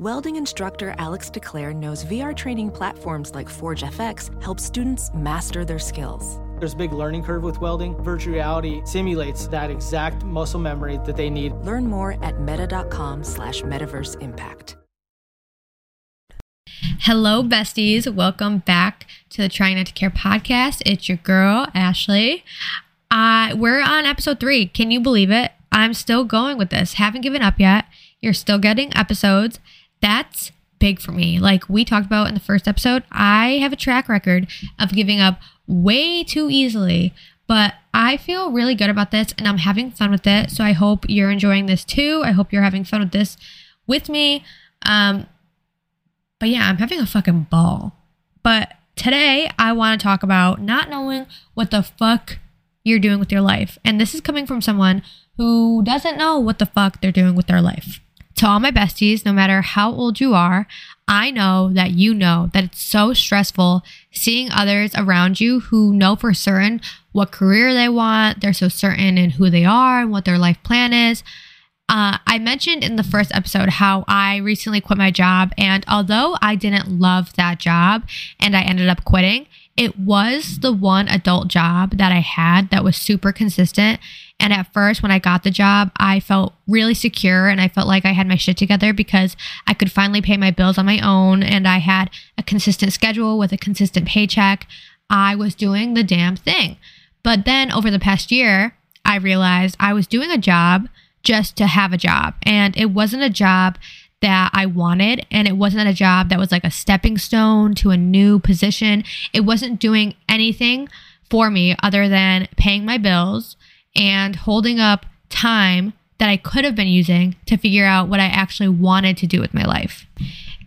Welding instructor Alex DeClaire knows VR training platforms like Forge FX help students master their skills. There's a big learning curve with welding. Virtual reality simulates that exact muscle memory that they need. Learn more at meta.com slash metaverse impact. Hello, besties. Welcome back to the Trying Not to Care podcast. It's your girl, Ashley. Uh, we're on episode three. Can you believe it? I'm still going with this. Haven't given up yet. You're still getting episodes. That's big for me. Like we talked about in the first episode, I have a track record of giving up way too easily, but I feel really good about this and I'm having fun with it. So I hope you're enjoying this too. I hope you're having fun with this with me. Um, but yeah, I'm having a fucking ball. But today I want to talk about not knowing what the fuck you're doing with your life. And this is coming from someone who doesn't know what the fuck they're doing with their life. To all my besties, no matter how old you are, I know that you know that it's so stressful seeing others around you who know for certain what career they want. They're so certain in who they are and what their life plan is. Uh, I mentioned in the first episode how I recently quit my job, and although I didn't love that job and I ended up quitting, it was the one adult job that I had that was super consistent. And at first, when I got the job, I felt really secure and I felt like I had my shit together because I could finally pay my bills on my own and I had a consistent schedule with a consistent paycheck. I was doing the damn thing. But then over the past year, I realized I was doing a job just to have a job. And it wasn't a job that I wanted. And it wasn't a job that was like a stepping stone to a new position. It wasn't doing anything for me other than paying my bills and holding up time that I could have been using to figure out what I actually wanted to do with my life.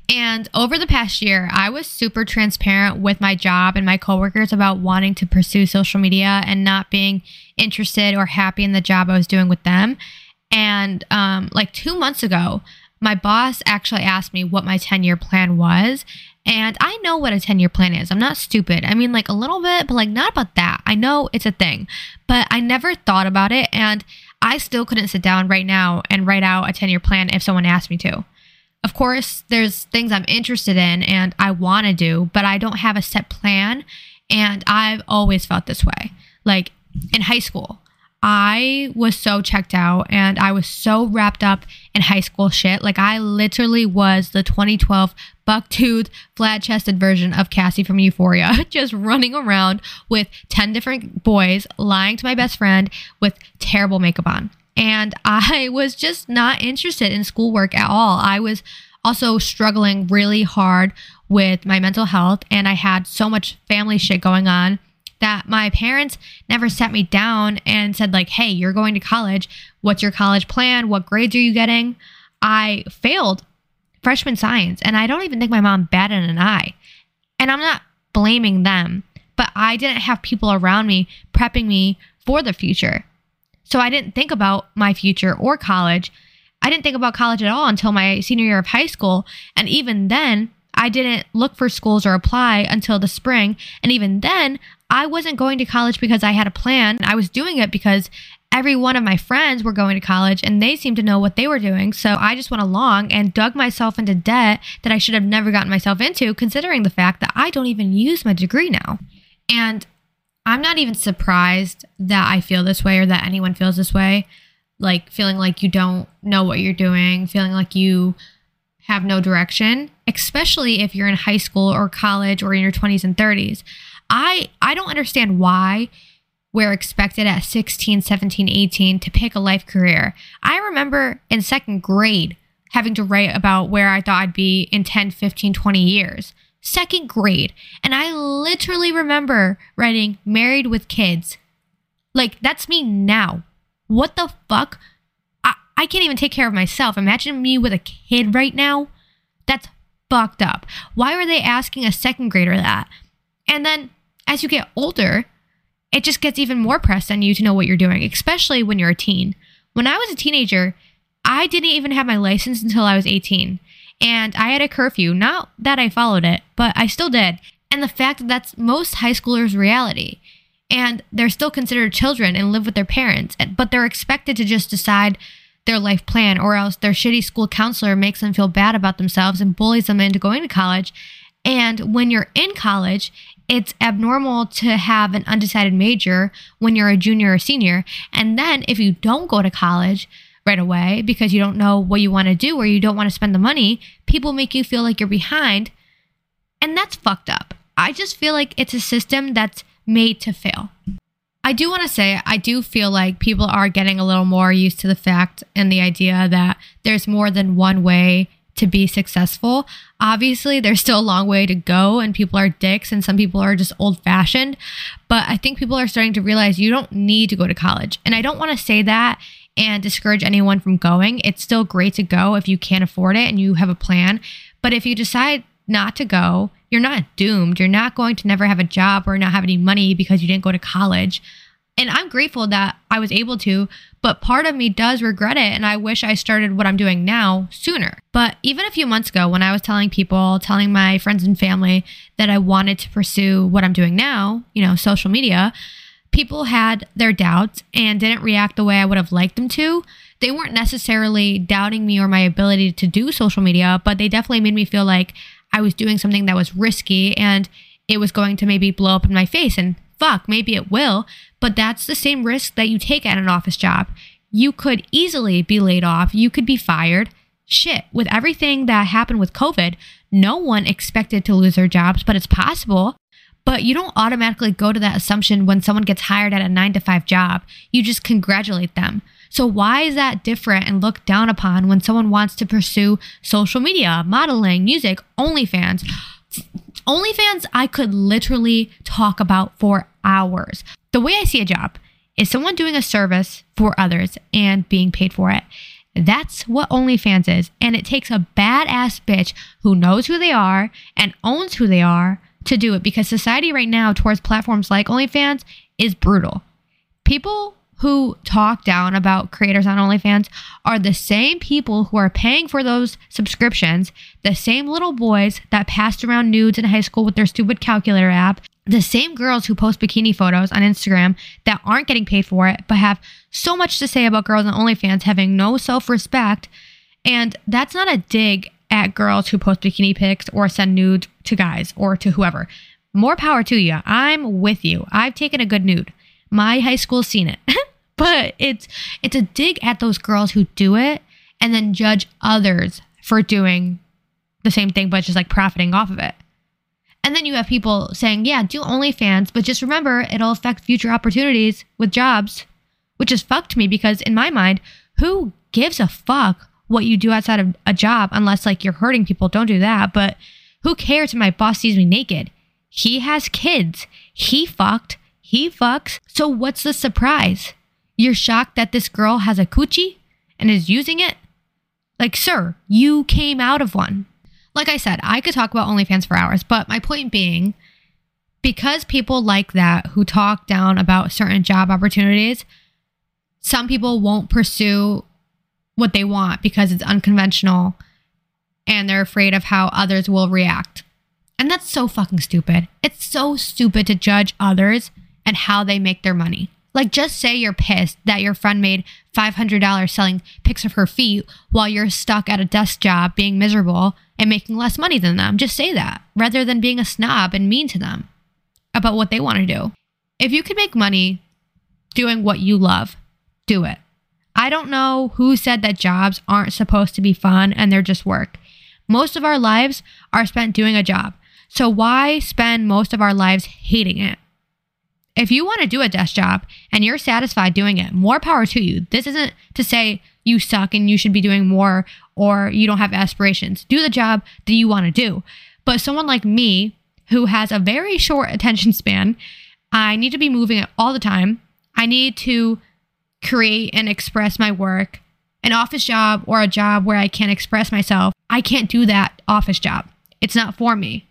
And over the past year, I was super transparent with my job and my coworkers about wanting to pursue social media and not being interested or happy in the job I was doing with them. And um, like two months ago, my boss actually asked me what my 10 year plan was. And I know what a 10 year plan is. I'm not stupid. I mean, like a little bit, but like not about that. I know it's a thing, but I never thought about it. And I still couldn't sit down right now and write out a 10 year plan if someone asked me to. Of course, there's things I'm interested in and I want to do, but I don't have a set plan. And I've always felt this way. Like in high school, I was so checked out and I was so wrapped up in high school shit. Like I literally was the 2012 buck-toothed, flat-chested version of Cassie from Euphoria, just running around with 10 different boys, lying to my best friend with terrible makeup on. And I was just not interested in schoolwork at all. I was also struggling really hard with my mental health and I had so much family shit going on that my parents never sat me down and said like hey you're going to college what's your college plan what grades are you getting i failed freshman science and i don't even think my mom batted an eye. And i'm not blaming them but i didn't have people around me prepping me for the future. So i didn't think about my future or college. I didn't think about college at all until my senior year of high school. And even then I didn't look for schools or apply until the spring. And even then, I wasn't going to college because I had a plan. I was doing it because every one of my friends were going to college and they seemed to know what they were doing. So I just went along and dug myself into debt that I should have never gotten myself into, considering the fact that I don't even use my degree now. And I'm not even surprised that I feel this way or that anyone feels this way. Like feeling like you don't know what you're doing, feeling like you have no direction, especially if you're in high school or college or in your 20s and 30s. I I don't understand why we're expected at 16, 17, 18 to pick a life career. I remember in second grade having to write about where I thought I'd be in 10, 15, 20 years. Second grade. And I literally remember writing married with kids. Like, that's me now. What the fuck? I, can't even take care of myself. Imagine me with a kid right now. That's fucked up. Why are they asking a second grader that? And then as you get older, it just gets even more pressed on you to know what you're doing, especially when you're a teen. When I was a teenager, I didn't even have my license until I was 18. And I had a curfew. Not that I followed it, but I still did. And the fact that that's most high schoolers' reality. And they're still considered children and live with their parents, but they're expected to just decide their life plan, or else their shitty school counselor makes them feel bad about themselves and bullies them into going to college. And when you're in college, it's abnormal to have an undecided major when you're a junior or senior. And then if you don't go to college right away because you don't know what you want to do or you don't want to spend the money, people make you feel like you're behind. And that's fucked up. I just feel like it's a system that's made to fail. I do want to say, I do feel like people are getting a little more used to the fact and the idea that there's more than one way to be successful. Obviously, there's still a long way to go, and people are dicks, and some people are just old fashioned. But I think people are starting to realize you don't need to go to college. And I don't want to say that and discourage anyone from going. It's still great to go if you can't afford it and you have a plan. But if you decide not to go, you're not doomed. You're not going to never have a job or not have any money because you didn't go to college. And I'm grateful that I was able to, but part of me does regret it. And I wish I started what I'm doing now sooner. But even a few months ago, when I was telling people, telling my friends and family that I wanted to pursue what I'm doing now, you know, social media, people had their doubts and didn't react the way I would have liked them to. They weren't necessarily doubting me or my ability to do social media, but they definitely made me feel like I was doing something that was risky and it was going to maybe blow up in my face. And fuck, maybe it will, but that's the same risk that you take at an office job. You could easily be laid off, you could be fired. Shit, with everything that happened with COVID, no one expected to lose their jobs, but it's possible. But you don't automatically go to that assumption when someone gets hired at a nine to five job. You just congratulate them. So, why is that different and looked down upon when someone wants to pursue social media, modeling, music, OnlyFans? OnlyFans, I could literally talk about for hours. The way I see a job is someone doing a service for others and being paid for it. That's what OnlyFans is. And it takes a badass bitch who knows who they are and owns who they are to do it because society right now towards platforms like OnlyFans is brutal. People who talk down about creators on OnlyFans are the same people who are paying for those subscriptions, the same little boys that passed around nudes in high school with their stupid calculator app, the same girls who post bikini photos on Instagram that aren't getting paid for it, but have so much to say about girls on OnlyFans having no self respect. And that's not a dig at girls who post bikini pics or send nudes to guys or to whoever. More power to you. I'm with you. I've taken a good nude. My high school seen it. but it's it's a dig at those girls who do it and then judge others for doing the same thing but just like profiting off of it. And then you have people saying, "Yeah, do OnlyFans, but just remember it'll affect future opportunities with jobs." Which is fucked me because in my mind, who gives a fuck what you do outside of a job unless like you're hurting people, don't do that, but who cares if my boss sees me naked? He has kids. He fucked. He fucks. So what's the surprise? You're shocked that this girl has a coochie and is using it? Like, sir, you came out of one. Like I said, I could talk about OnlyFans for hours, but my point being, because people like that who talk down about certain job opportunities, some people won't pursue what they want because it's unconventional and they're afraid of how others will react. And that's so fucking stupid. It's so stupid to judge others and how they make their money. Like, just say you're pissed that your friend made $500 selling pics of her feet while you're stuck at a desk job being miserable and making less money than them. Just say that rather than being a snob and mean to them about what they want to do. If you can make money doing what you love, do it. I don't know who said that jobs aren't supposed to be fun and they're just work. Most of our lives are spent doing a job. So why spend most of our lives hating it? If you want to do a desk job and you're satisfied doing it, more power to you. This isn't to say you suck and you should be doing more or you don't have aspirations. Do the job that you want to do. But someone like me, who has a very short attention span, I need to be moving all the time. I need to create and express my work an office job or a job where I can't express myself, I can't do that office job. It's not for me.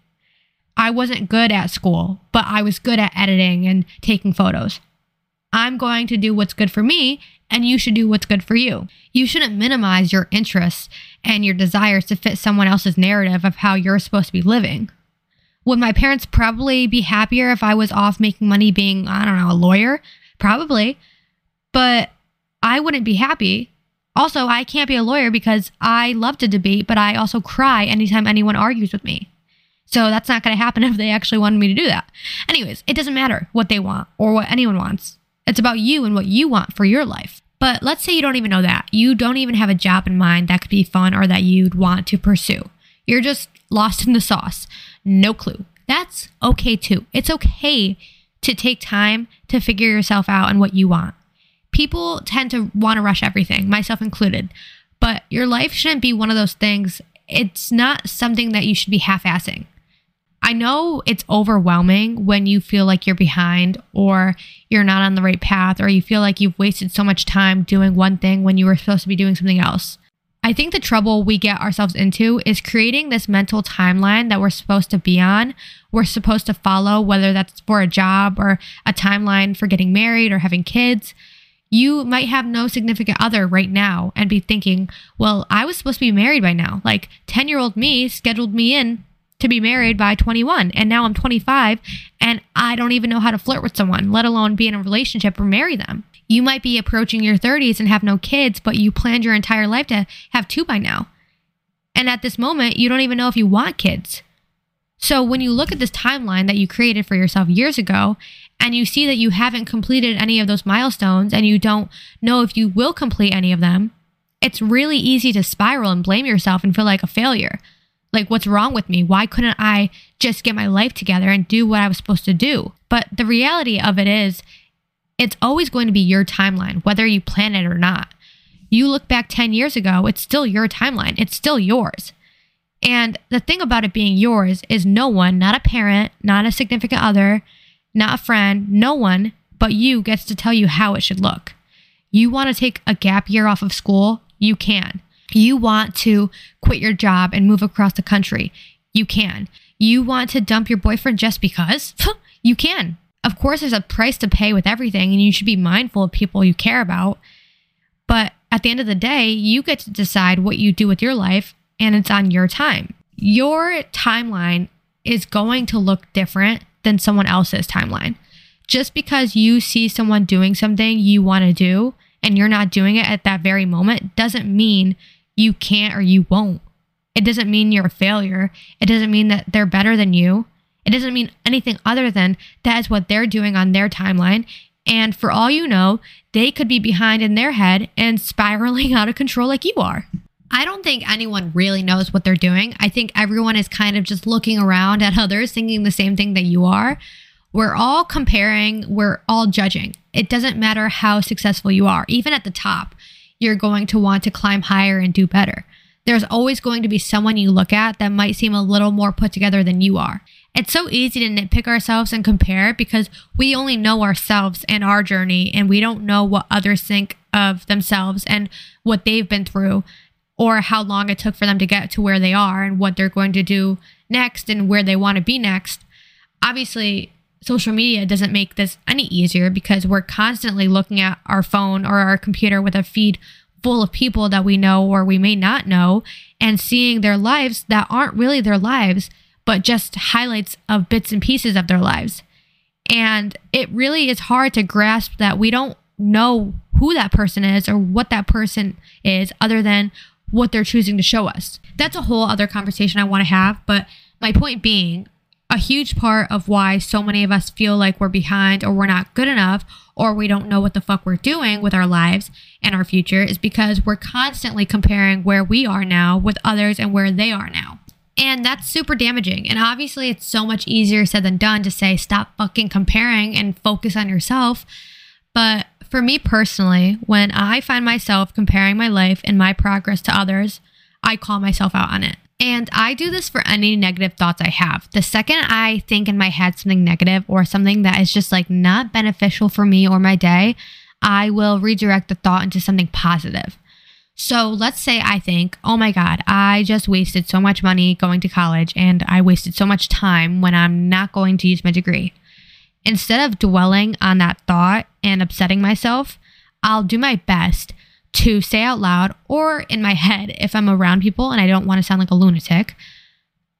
I wasn't good at school, but I was good at editing and taking photos. I'm going to do what's good for me, and you should do what's good for you. You shouldn't minimize your interests and your desires to fit someone else's narrative of how you're supposed to be living. Would my parents probably be happier if I was off making money being, I don't know, a lawyer? Probably. But I wouldn't be happy. Also, I can't be a lawyer because I love to debate, but I also cry anytime anyone argues with me. So that's not going to happen if they actually wanted me to do that. Anyways, it doesn't matter what they want or what anyone wants. It's about you and what you want for your life. But let's say you don't even know that. You don't even have a job in mind that could be fun or that you'd want to pursue. You're just lost in the sauce. No clue. That's okay too. It's okay to take time to figure yourself out and what you want. People tend to want to rush everything, myself included. But your life shouldn't be one of those things. It's not something that you should be half assing. I know it's overwhelming when you feel like you're behind or you're not on the right path or you feel like you've wasted so much time doing one thing when you were supposed to be doing something else. I think the trouble we get ourselves into is creating this mental timeline that we're supposed to be on. We're supposed to follow, whether that's for a job or a timeline for getting married or having kids. You might have no significant other right now and be thinking, well, I was supposed to be married by now. Like 10 year old me scheduled me in to be married by 21 and now I'm 25 and I don't even know how to flirt with someone, let alone be in a relationship or marry them. You might be approaching your 30s and have no kids, but you planned your entire life to have two by now. And at this moment, you don't even know if you want kids. So when you look at this timeline that you created for yourself years ago and you see that you haven't completed any of those milestones and you don't know if you will complete any of them, it's really easy to spiral and blame yourself and feel like a failure. Like, what's wrong with me? Why couldn't I just get my life together and do what I was supposed to do? But the reality of it is, it's always going to be your timeline, whether you plan it or not. You look back 10 years ago, it's still your timeline, it's still yours. And the thing about it being yours is no one, not a parent, not a significant other, not a friend, no one but you gets to tell you how it should look. You want to take a gap year off of school? You can. You want to quit your job and move across the country? You can. You want to dump your boyfriend just because? you can. Of course, there's a price to pay with everything, and you should be mindful of people you care about. But at the end of the day, you get to decide what you do with your life, and it's on your time. Your timeline is going to look different than someone else's timeline. Just because you see someone doing something you want to do and you're not doing it at that very moment doesn't mean you can't or you won't. It doesn't mean you're a failure. It doesn't mean that they're better than you. It doesn't mean anything other than that is what they're doing on their timeline. And for all you know, they could be behind in their head and spiraling out of control like you are. I don't think anyone really knows what they're doing. I think everyone is kind of just looking around at others, thinking the same thing that you are. We're all comparing, we're all judging. It doesn't matter how successful you are, even at the top you're going to want to climb higher and do better. There's always going to be someone you look at that might seem a little more put together than you are. It's so easy to nitpick ourselves and compare because we only know ourselves and our journey, and we don't know what others think of themselves and what they've been through, or how long it took for them to get to where they are and what they're going to do next and where they want to be next. Obviously, social media doesn't make this any easier because we're constantly looking at our phone or our computer with a feed full of people that we know or we may not know and seeing their lives that aren't really their lives, but just highlights of bits and pieces of their lives. And it really is hard to grasp that we don't know who that person is or what that person is other than what they're choosing to show us. That's a whole other conversation I want to have. But my point being, a huge part of why so many of us feel like we're behind or we're not good enough or we don't know what the fuck we're doing with our lives and our future is because we're constantly comparing where we are now with others and where they are now. And that's super damaging. And obviously, it's so much easier said than done to say, stop fucking comparing and focus on yourself. But for me personally, when I find myself comparing my life and my progress to others, I call myself out on it. And I do this for any negative thoughts I have. The second I think in my head something negative or something that is just like not beneficial for me or my day, I will redirect the thought into something positive. So let's say I think, oh my God, I just wasted so much money going to college and I wasted so much time when I'm not going to use my degree. Instead of dwelling on that thought and upsetting myself, I'll do my best to say out loud or in my head if I'm around people and I don't want to sound like a lunatic.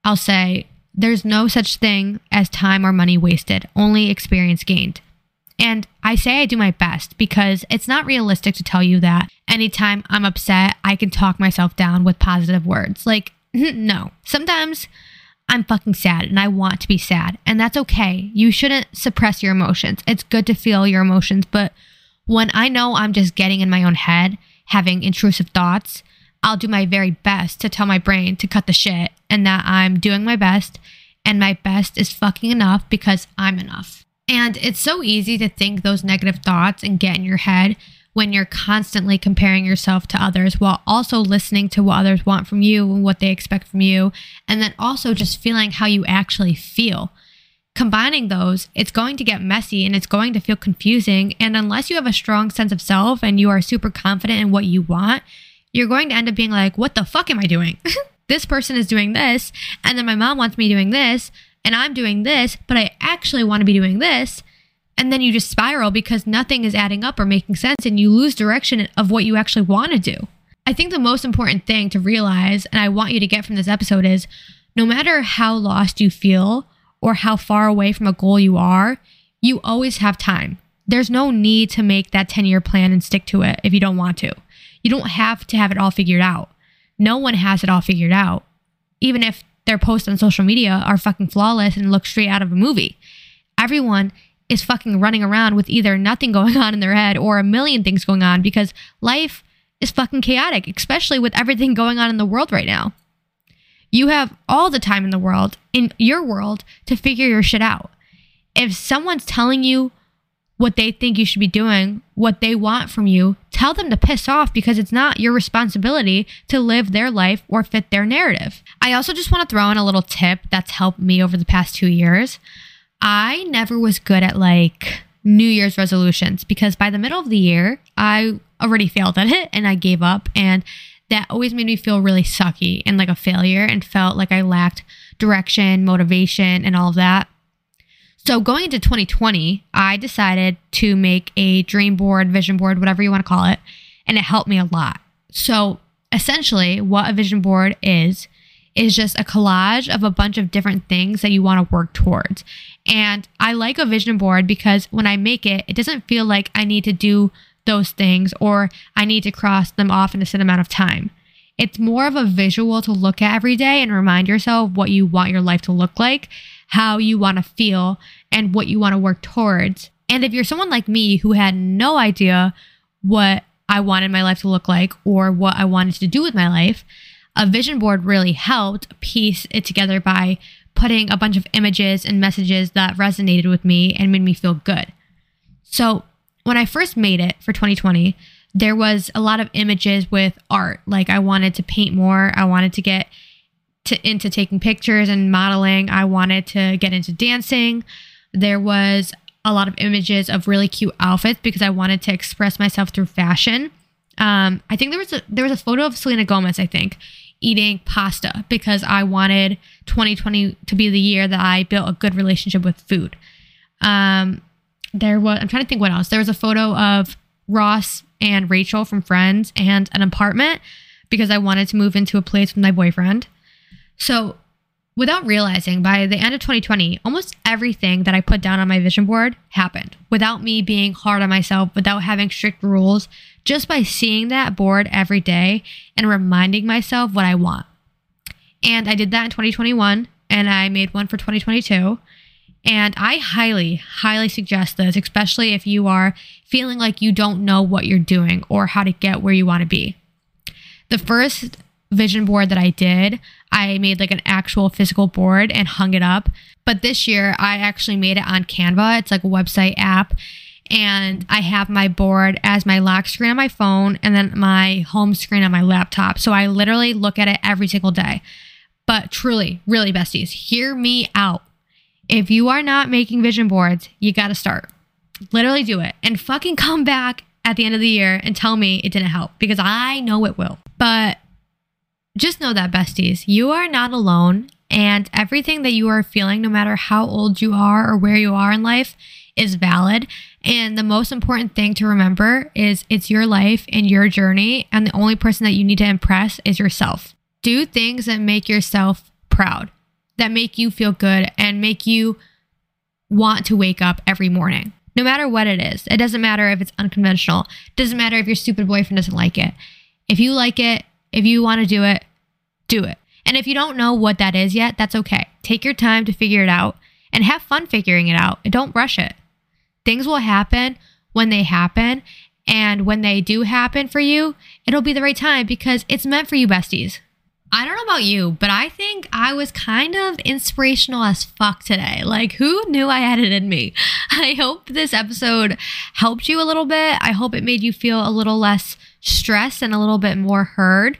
I'll say, there's no such thing as time or money wasted, only experience gained. And I say I do my best because it's not realistic to tell you that anytime I'm upset, I can talk myself down with positive words. Like, no. Sometimes I'm fucking sad and I want to be sad, and that's okay. You shouldn't suppress your emotions. It's good to feel your emotions, but when I know I'm just getting in my own head, having intrusive thoughts, I'll do my very best to tell my brain to cut the shit and that I'm doing my best and my best is fucking enough because I'm enough. And it's so easy to think those negative thoughts and get in your head when you're constantly comparing yourself to others while also listening to what others want from you and what they expect from you, and then also just feeling how you actually feel. Combining those, it's going to get messy and it's going to feel confusing. And unless you have a strong sense of self and you are super confident in what you want, you're going to end up being like, what the fuck am I doing? this person is doing this, and then my mom wants me doing this, and I'm doing this, but I actually want to be doing this. And then you just spiral because nothing is adding up or making sense, and you lose direction of what you actually want to do. I think the most important thing to realize, and I want you to get from this episode, is no matter how lost you feel or how far away from a goal you are, you always have time. There's no need to make that 10 year plan and stick to it if you don't want to. You don't have to have it all figured out. No one has it all figured out. Even if their posts on social media are fucking flawless and look straight out of a movie. Everyone is fucking running around with either nothing going on in their head or a million things going on because life is fucking chaotic, especially with everything going on in the world right now. You have all the time in the world, in your world, to figure your shit out. If someone's telling you what they think you should be doing, what they want from you, tell them to piss off because it's not your responsibility to live their life or fit their narrative. I also just want to throw in a little tip that's helped me over the past two years. I never was good at like New Year's resolutions because by the middle of the year, I already failed at it and I gave up. And that always made me feel really sucky and like a failure and felt like I lacked direction, motivation, and all of that. So going into 2020, I decided to make a dream board, vision board, whatever you want to call it, and it helped me a lot. So essentially, what a vision board is is just a collage of a bunch of different things that you want to work towards. And I like a vision board because when I make it, it doesn't feel like I need to do those things or I need to cross them off in a certain amount of time. It's more of a visual to look at every day and remind yourself what you want your life to look like how you want to feel and what you want to work towards. And if you're someone like me who had no idea what I wanted my life to look like or what I wanted to do with my life, a vision board really helped piece it together by putting a bunch of images and messages that resonated with me and made me feel good. So, when I first made it for 2020, there was a lot of images with art. Like, I wanted to paint more, I wanted to get to into taking pictures and modeling. I wanted to get into dancing. There was a lot of images of really cute outfits because I wanted to express myself through fashion. Um, I think there was a there was a photo of Selena Gomez, I think, eating pasta because I wanted 2020 to be the year that I built a good relationship with food. Um, there was I'm trying to think what else. There was a photo of Ross and Rachel from Friends and an apartment because I wanted to move into a place with my boyfriend. So, without realizing, by the end of 2020, almost everything that I put down on my vision board happened without me being hard on myself, without having strict rules, just by seeing that board every day and reminding myself what I want. And I did that in 2021, and I made one for 2022. And I highly, highly suggest this, especially if you are feeling like you don't know what you're doing or how to get where you want to be. The first vision board that I did, I made like an actual physical board and hung it up. But this year, I actually made it on Canva. It's like a website app. And I have my board as my lock screen on my phone and then my home screen on my laptop. So I literally look at it every single day. But truly, really, besties, hear me out. If you are not making vision boards, you got to start. Literally do it and fucking come back at the end of the year and tell me it didn't help because I know it will. But just know that, besties, you are not alone. And everything that you are feeling, no matter how old you are or where you are in life, is valid. And the most important thing to remember is it's your life and your journey. And the only person that you need to impress is yourself. Do things that make yourself proud, that make you feel good and make you want to wake up every morning. No matter what it is. It doesn't matter if it's unconventional. It doesn't matter if your stupid boyfriend doesn't like it. If you like it, if you want to do it, do it. And if you don't know what that is yet, that's okay. Take your time to figure it out and have fun figuring it out. And don't rush it. Things will happen when they happen. And when they do happen for you, it'll be the right time because it's meant for you, besties. I don't know about you, but I think I was kind of inspirational as fuck today. Like, who knew I had it in me? I hope this episode helped you a little bit. I hope it made you feel a little less stressed and a little bit more heard.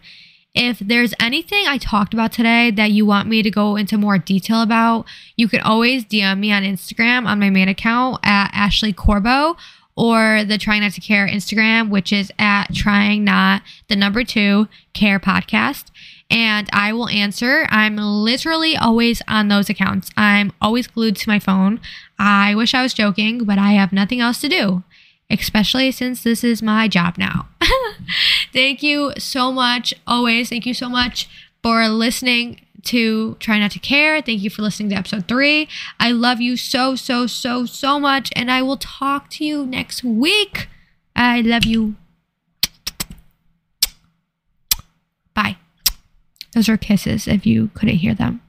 If there's anything I talked about today that you want me to go into more detail about, you could always DM me on Instagram on my main account at Ashley Corbo or the Trying Not to Care Instagram, which is at Trying Not the number two Care podcast. And I will answer. I'm literally always on those accounts. I'm always glued to my phone. I wish I was joking, but I have nothing else to do especially since this is my job now. thank you so much. Always, thank you so much for listening to Try Not to Care. Thank you for listening to episode three. I love you so, so, so, so much. And I will talk to you next week. I love you. Those are kisses if you couldn't hear them.